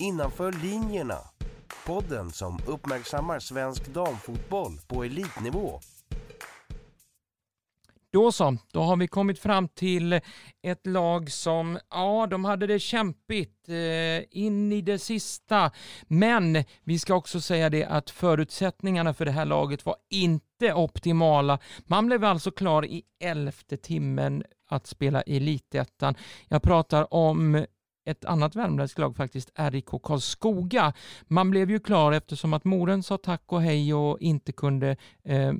Innanför linjerna. Podden som uppmärksammar svensk damfotboll på elitnivå. Då så, då har vi kommit fram till ett lag som, ja, de hade det kämpigt eh, in i det sista. Men vi ska också säga det att förutsättningarna för det här laget var inte optimala. Man blev alltså klar i elfte timmen att spela i Elitettan. Jag pratar om ett annat värmländskt lag faktiskt, RIK Karlskoga. Man blev ju klar eftersom att Moren sa tack och hej och inte kunde eh,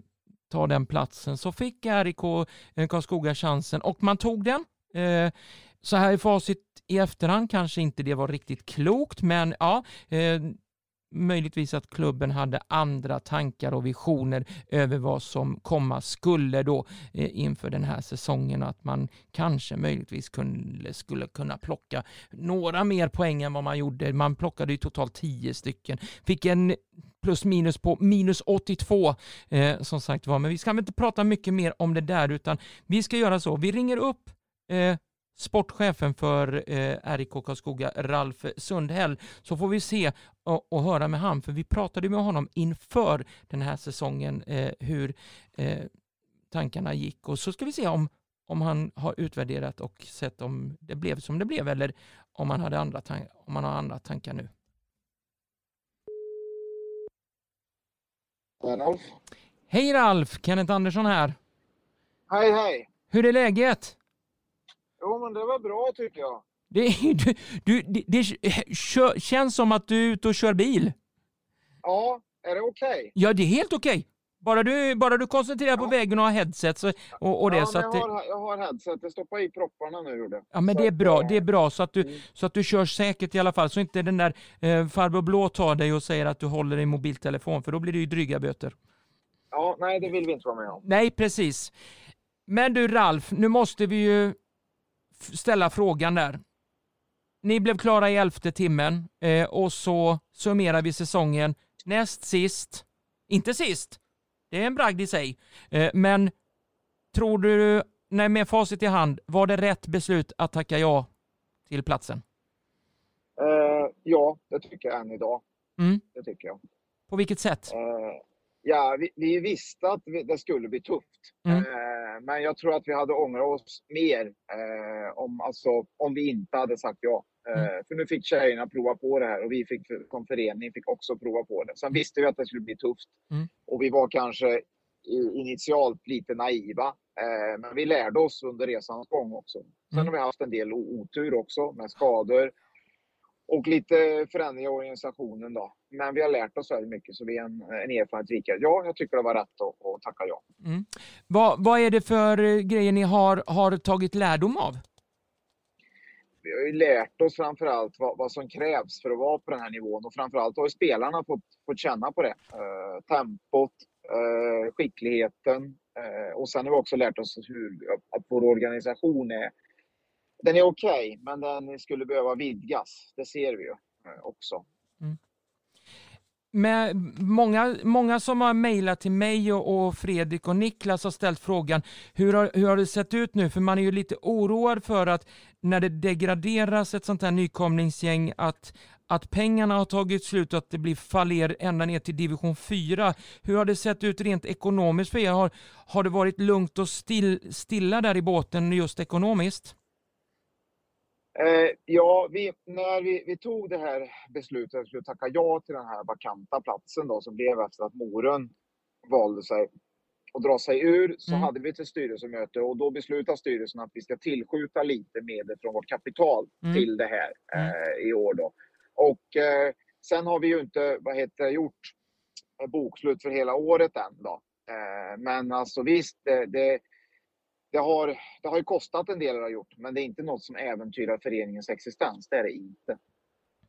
ta den platsen. Så fick RIK eh, Karlskoga chansen och man tog den. Eh, så här i facit i efterhand kanske inte det var riktigt klokt, men ja, eh, möjligtvis att klubben hade andra tankar och visioner över vad som komma skulle då eh, inför den här säsongen att man kanske möjligtvis kunde, skulle kunna plocka några mer poäng än vad man gjorde. Man plockade ju totalt tio stycken, fick en plus minus på minus 82 eh, som sagt var. Men vi ska väl inte prata mycket mer om det där utan vi ska göra så. Vi ringer upp eh, sportchefen för eh, RIK Karlskoga, Ralf Sundhäll, så får vi se och, och, höra med han, för vi pratade med honom inför den här säsongen eh, hur eh, tankarna gick och så ska vi se om, om han har utvärderat och sett om det blev som det blev eller om han, hade andra om han har andra tankar nu. Ralf. Hej Ralf! Kenneth Andersson här. Hej hej! Hur är läget? Jo men det var bra tycker jag. Det, du, du, det, det kör, känns som att du är ute och kör bil. Ja, är det okej? Okay? Ja, det är helt okej. Okay. Bara du, bara du koncentrerar ja. på vägen och har headset så, och, och det. Ja, så att jag, har, jag har headset. Jag stoppar i propparna nu. Gjorde. Ja, men så det är bra. Det är bra så att, du, mm. så att du kör säkert i alla fall. Så inte den där eh, farbror blå tar dig och säger att du håller i mobiltelefon för då blir det ju dryga böter. Ja, nej, det vill vi inte vara med om. Nej, precis. Men du Ralf, nu måste vi ju ställa frågan där. Ni blev klara i elfte timmen eh, och så summerar vi säsongen näst sist, inte sist, det är en bragd i sig, eh, men tror du, nej, med facit i hand, var det rätt beslut att tacka ja till platsen? Uh, ja, det tycker jag än idag. Mm. Det tycker jag. På vilket sätt? Uh, Ja, vi, vi, visste att det skulle bli tufft. Mm. Eh, men jag tror att vi hade ångrat oss mer eh, om, alltså, om vi inte hade sagt ja. Eh, mm. För nu fick tjejerna prova på det här och vi fick, som förening fick också prova på det. Sen visste vi att det skulle bli tufft. Mm. Och vi var kanske initialt lite naiva. Eh, men vi lärde oss under resans gång också. Sen mm. har vi haft en del otur också med skador och lite förändringar i organisationen då. Men vi har lärt oss väldigt mycket så vi är en, en erfarenhet rikare. Ja, jag tycker det var rätt att, att tacka ja. Mm. Vad, vad är det för eh, grejer ni har, har tagit lärdom av? Vi har ju lärt oss framförallt vad, vad som krävs för att vara på den här nivån och framförallt har spelarna fått, fått känna på det. Uh, tempot, uh, skickligheten uh, och sen har vi också lärt oss hur, att vår organisation är den är okej, okay, men den skulle behöva vidgas. Det ser vi ju eh, också. Mm. Med många, många som har mejlat till mig och, och, Fredrik och Niklas har ställt frågan hur har, hur har det sett ut nu? För man är ju lite oroad för att när det degraderas ett sånt här nykomlingsgäng att, att pengarna har tagit slut och att det blir faller ända ner till division 4. Hur har det sett ut rent ekonomiskt för er? Har, har det varit lugnt och still, stilla där i båten just ekonomiskt? Eh, ja, vi, när vi, vi, tog det här beslutet att skulle tacka ja till den här vakanta platsen då, som blev efter att Morön valde sig att dra sig ur, så mm. hade vi ett styrelsemöte och då beslutade styrelsen att vi ska tillskjuta lite medel från vårt kapital mm. till det här mm. eh, i år då. Och eh, sen har vi ju inte, vad heter gjort bokslut för hela året än då. Eh, men alltså visst, det, det det har, det har ju kostat en del det har gjort, men det är inte något som äventyrar föreningens existens. Det är det inte.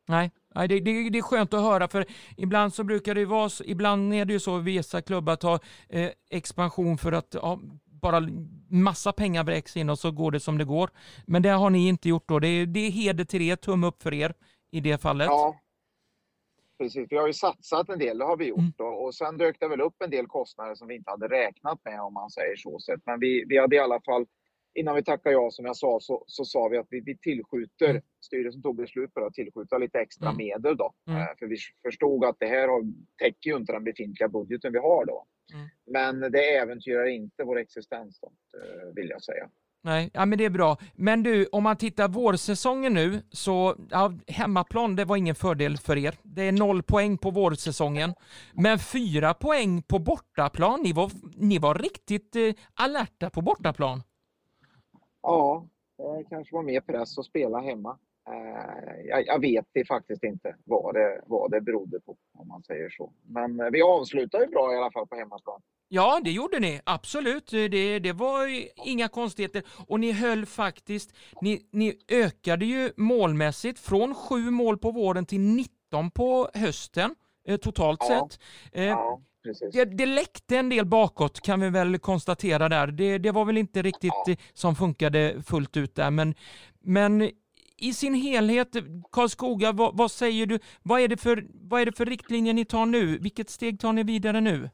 Nej, Nej det, det, det är skönt att höra för ibland så brukar det vara så, ibland är det ju så vissa klubbar tar eh, expansion för att ja, bara massa pengar vräks in och så går det som det går. Men det har ni inte gjort då. Det är, det är heder till er, tumme upp för er i det fallet. Ja, precis. Vi har ju satsat en del, det har vi gjort. Mm. Och, och sen dök det väl upp en del kostnader som vi inte hade räknat med om man säger så. Sett. Men vi, vi hade i alla fall innan vi tackade ja, som jag sa, så, så sa vi att vi, vi tillskjuter, Mm. styrelsen tog beslut på att tillskjuta lite extra Mm. medel då. Mm. Eh, För vi förstod att det här har, täcker ju inte den befintliga budgeten vi har då. Mm. Men det äventyrar inte vår existens då, eh, vill jag säga. Nej, ja, men det är bra. Men du, om man tittar vårsäsongen nu, så ja, hemmaplan, det var ingen fördel för er. Det är noll poäng på vårsäsongen, men fyra poäng på bortaplan. Ni var, ni var riktigt eh, alerta på bortaplan. Ja, det kanske var mer press att spela hemma. Eh, Jag, jag vet det faktiskt inte vad det, vad det berodde på, om man säger så. Men eh, vi avslutar ju bra i alla fall på hemmaplan. Ja, det gjorde ni. Absolut. Det, det var ju inga konstigheter. Och ni höll faktiskt, ni, ni ökade ju målmässigt från sju mål på våren till 19 på hösten eh, totalt Ja. sett. Eh, Ja, precis. Det, det läckte en del bakåt kan vi väl konstatera där. Det, det var väl inte riktigt Ja. eh, som funkade fullt ut där. Men, men i sin helhet, Karlskoga, vad, vad säger du? Vad är, det för, vad är det för riktlinjer ni tar nu? Vilket steg tar ni vidare nu?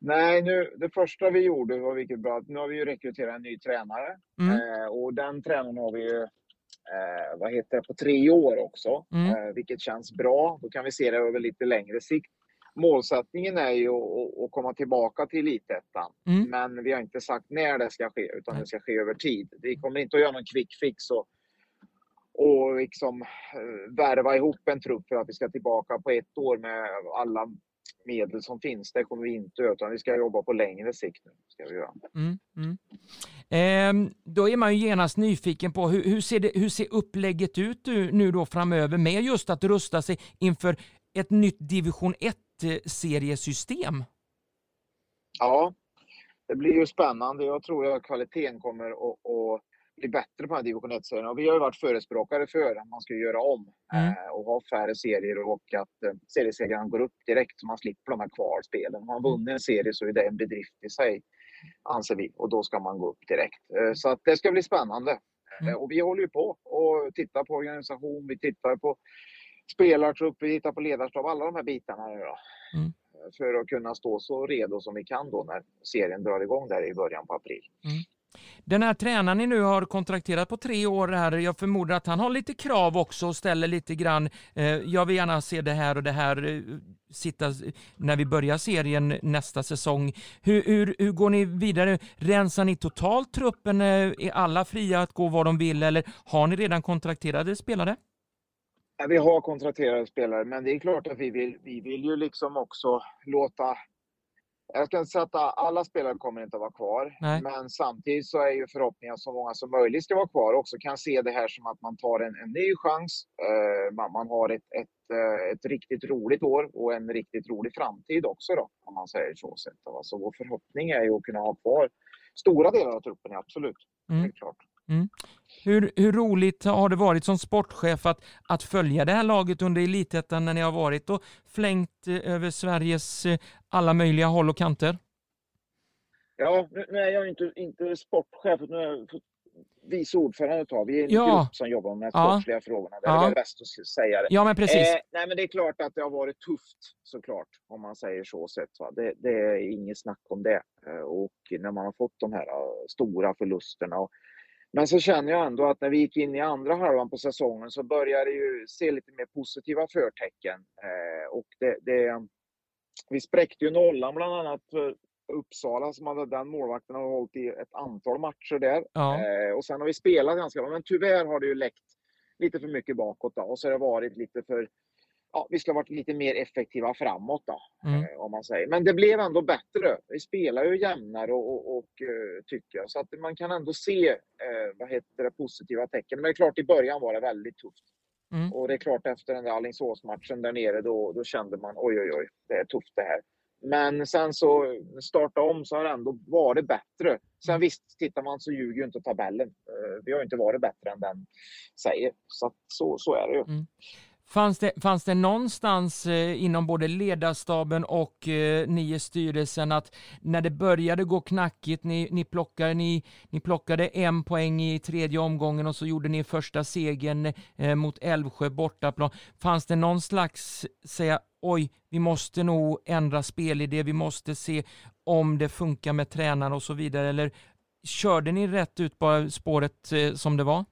Nej, nu, det första vi gjorde var vilket bra. Nu har vi ju rekryterat en ny tränare. Mm. Eh, och den tränaren har vi ju, eh, vad heter det, på tre år också. Mm. Eh, vilket känns bra. Då kan vi se det över lite längre sikt. Målsättningen är ju att, att komma tillbaka till elitettan. Mm. Men vi har inte sagt när det ska ske, utan det ska ske över tid. Vi kommer inte att göra någon quick fix och, och liksom eh, värva ihop en trupp för att vi ska tillbaka på ett år med alla medel som finns. Det kommer vi inte göra, utan vi ska jobba på längre sikt. Nu, ska vi göra. Mm, mm. Ehm, då är man ju genast nyfiken på hur, hur, ser det, hur ser upplägget ut nu, nu då framöver med just att rusta sig inför ett nytt division 1-seriesystem? Ja, det blir ju spännande. Jag tror att kvaliteten kommer att, att bli bättre på den här division 1-serien. Och vi har ju varit förespråkare för att man ska göra om Mm. eh, och ha färre serier och att eh, seriesegrarna går upp direkt så man slipper de här kvalspelen. Har man vunnit en serie så är det en bedrift i sig, anser vi. Och då ska man gå upp direkt. Eh, så att det ska bli spännande. Mm. Eh, och vi håller ju på och tittar på organisation, vi tittar på spelartrupp, vi tittar på ledarskap, alla de här bitarna. nu Då Mm. för att kunna stå så redo som vi kan då när serien drar igång där i början på april. Den här tränaren ni nu har kontrakterat på tre år här, jag förmodar att han har lite krav också och ställer lite grann, eh, jag vill gärna se det här och det här eh, sitta när vi börjar serien nästa säsong. Hur, hur, hur går ni vidare? Rensar ni totalt truppen? Eh, Är alla fria att gå var de vill eller har ni redan kontrakterade spelare? Ja, Vi har kontrakterade spelare, men det är klart att vi vill, vi vill ju liksom också låta... Jag ska inte säga att alla spelare kommer inte att vara kvar, Nej. men samtidigt så är ju förhoppningen att så många som möjligt ska vara kvar och också kan se det här som att man tar en, en ny chans. Eh, man, man har ett, ett, eh, ett riktigt roligt år och en riktigt rolig framtid också då, om man säger så. Sätt. Så vår förhoppning är ju att kunna ha kvar stora delar av truppen, absolut. Mm. Helt klart. Hur, hur roligt har det varit som sportchef att, att följa det här laget under elitettan när ni har varit och flängt eh, över Sveriges eh, alla möjliga håll och kanter? Ja, nu, nu är jag ju inte, inte sportchef, är jag fått vice ordförande tag. Vi är en Ja. grupp som jobbar med de Ja. sportsliga frågorna. Det är Ja. bäst att säga det. Ja, men precis. Eh, nej, men det är klart att det har varit tufft såklart, om man säger så. Sett? Det, det är inget snack om det. Eh, och när man har fått de här stora förlusterna. Och, men så känner jag ändå att när vi gick in i andra halvan på säsongen så börjar det ju se lite mer positiva förtecken. Eh, och det, det, vi spräckte ju nollan bland annat för Uppsala som hade den målvakten har hållit i ett antal matcher där. Ja. Eh, och sen har vi spelat ganska bra, men tyvärr har det ju läckt lite för mycket bakåt då. Och så har det varit lite för, ja, vi ska ha varit lite mer effektiva framåt då, Mm. eh, om man säger. Men det blev ändå bättre. Vi spelar ju jämnare och, och, och eh, tycker jag. Så att man kan ändå se, eh, vad heter det, positiva tecken. Men det är klart, i början var det väldigt tufft. Mm. Och det är klart, efter den där Alingsås-matchen där nere, då, då kände man oj, oj, oj, det är tufft det här. Men sen så starta om så har det ändå varit bättre. Sen visst, tittar man så ljuger ju inte tabellen. Eh, Vi har ju inte varit bättre än den säger. Så, så, så är det ju. Fanns det, fanns det någonstans eh, inom både ledarstaben och eh, ni i styrelsen att när det började gå knackigt, ni, ni, plockade, ni, ni plockade en poäng i tredje omgången och så gjorde ni första segern eh, mot Älvsjö bortaplan. Fanns det någon slags, säga oj, vi måste nog ändra spelidé, vi måste se om det funkar med tränaren och så vidare, eller körde ni rätt ut på spåret eh, som det var?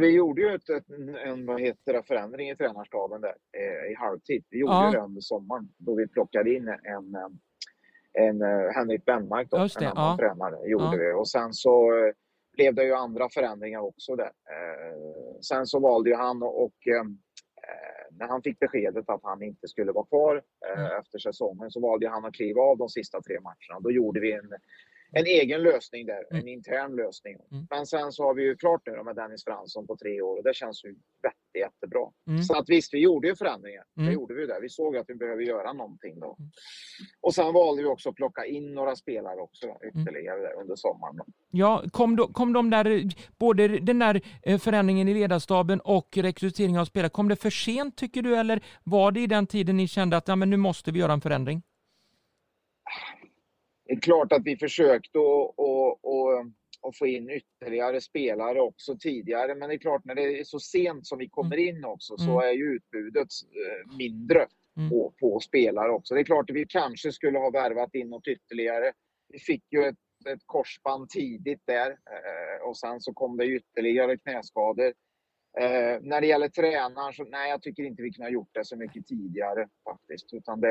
Vi gjorde ju ett, ett, en vad heter det, förändring i tränarstaben där eh, i halvtid. Vi gjorde ja. det under sommaren då vi plockade in en, en, en uh, Henrik Bennmark, då, en annan ja. tränare. Gjorde ja. vi. Och sen så uh, blev det ju andra förändringar också där. Uh, sen så valde ju han och när han fick beskedet att han inte skulle vara kvar mm. efter säsongen så valde han att kliva av de sista tre matcherna. Då gjorde vi en en egen lösning där, mm. en intern lösning. Mm. Men sen så har vi ju klart nu med Dennis Fransson på tre år och det känns ju jätte, jättebra. Mm. Så att visst, vi gjorde ju förändringar. Det mm. gjorde vi där. Vi såg att vi behöver göra någonting då. Mm. Och sen valde vi också att plocka in några spelare också mm. ytterligare där under sommaren. Då. Ja, kom, då, kom de där, både den där eh, förändringen i ledarstaben och rekryteringen av spelare, kom det för sent tycker du eller var det i den tiden ni kände att ja, men nu måste vi göra en förändring? Det är klart att vi försökte att, att, få in ytterligare spelare också tidigare. Men det är klart, när det är så sent som vi kommer mm. in också så mm. är ju utbudet eh, mindre mm. på, på spelare också. Det är klart att vi kanske skulle ha värvat in något ytterligare. Vi fick ju ett, ett korsband tidigt där eh, och sen så kom det ytterligare knäskador. Eh, när det gäller tränaren så nej, jag tycker inte vi kunde ha gjort det så mycket tidigare faktiskt. Utan det,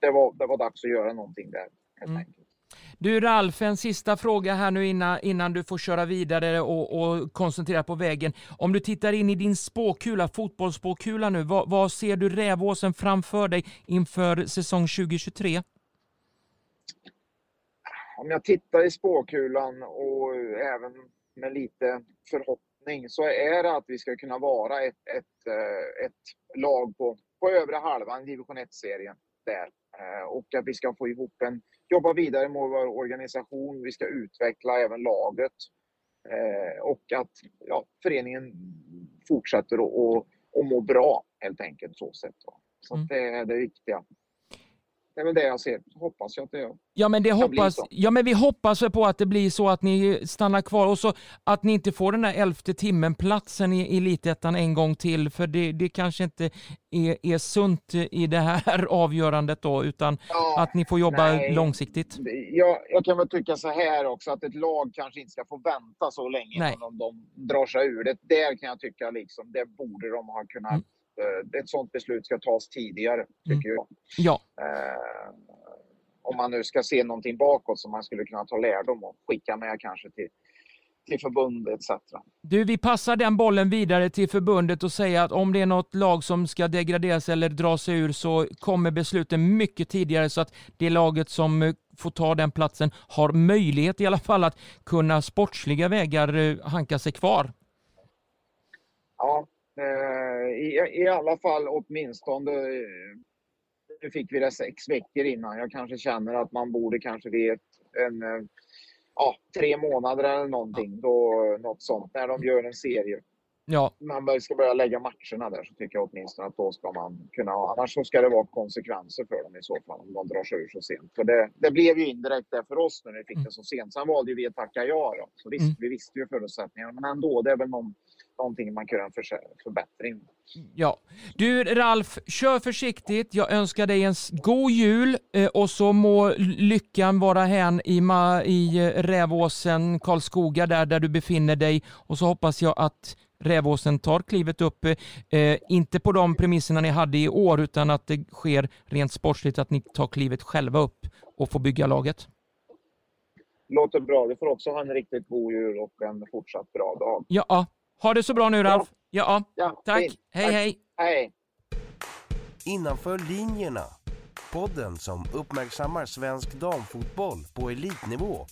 det, var, det var dags att göra någonting där helt mm. enkelt. Du Ralf, en sista fråga här nu innan, innan du får köra vidare och, och koncentrera på vägen. Om du tittar in i din spåkula, fotbollsspåkula nu, vad, vad ser du Rävåsen framför dig inför säsong 2023? Om jag tittar i spåkulan och även med lite förhoppning så är det att vi ska kunna vara ett, ett, eh, ett lag på, på övre halvan, division 1-serien där. Eh, och att vi ska få ihop en, jobba vidare med vår organisation, vi ska utveckla även laget eh, och att ja, föreningen fortsätter att, att, må bra helt enkelt så sätt. Så mm. det är det viktiga det är väl det jag ser. Hoppas jag att det Ja men, det hoppas, ja, men vi hoppas på att det blir så att ni stannar kvar och så att ni inte får den där elfte timmen platsen i Elitettan en gång till för det, det kanske inte är, är sunt i det här avgörandet då utan ja, att ni får jobba nej. långsiktigt. Jag, jag kan väl tycka så här också att ett lag kanske inte ska få vänta så länge innan de drar sig ur det. Där kan jag tycka liksom, det borde de ha kunnat mm ett sådant beslut ska tas tidigare, tycker mm. jag. Ja. Eh, om man nu ska se någonting bakåt som man skulle kunna ta lärdom och skicka med kanske till, till förbundet etc. Du, vi passar den bollen vidare till förbundet och säger att om det är något lag som ska degraderas eller dra sig ur så kommer besluten mycket tidigare så att det laget som eh, får ta den platsen har möjlighet i alla fall att kunna sportsliga vägar eh, hanka sig kvar. Ja, Eh, I, I alla fall åtminstone, eh, nu fick vi det sex veckor innan. Jag kanske känner att man borde kanske vet en, eh, ja, tre månader eller någonting. Då, något sånt, när de gör en serie. Ja. Man ska börja lägga matcherna där så tycker jag åtminstone att då ska man kunna ha. Annars så ska det vara konsekvenser för dem i så fall om de drar sig ur så sent. För det, det blev ju indirekt det för oss när vi fick mm. det så sent. Sen valde vi att tacka ja då. Så visst, mm. vi visste ju förutsättningarna. Men ändå, det är väl någon någonting man kan göra en förbättring. Ja. Du Ralf, kör försiktigt. Jag önskar dig en god jul eh, och så må lyckan vara hän i, i eh, Rävåsen, Karlskoga där, där du befinner dig och så hoppas jag att Rävåsen tar klivet upp, eh, inte på de premisserna ni hade i år utan att det sker rent sportsligt att ni tar klivet själva upp och får bygga laget. Låter bra. Du får också ha en riktigt god jul och en fortsatt bra dag. Ja, ha det så bra nu Ralf. Ja, ja tack. Fint. Hej, tack. hej. Hej. Innanför linjerna. Podden som uppmärksammar svensk damfotboll på elitnivå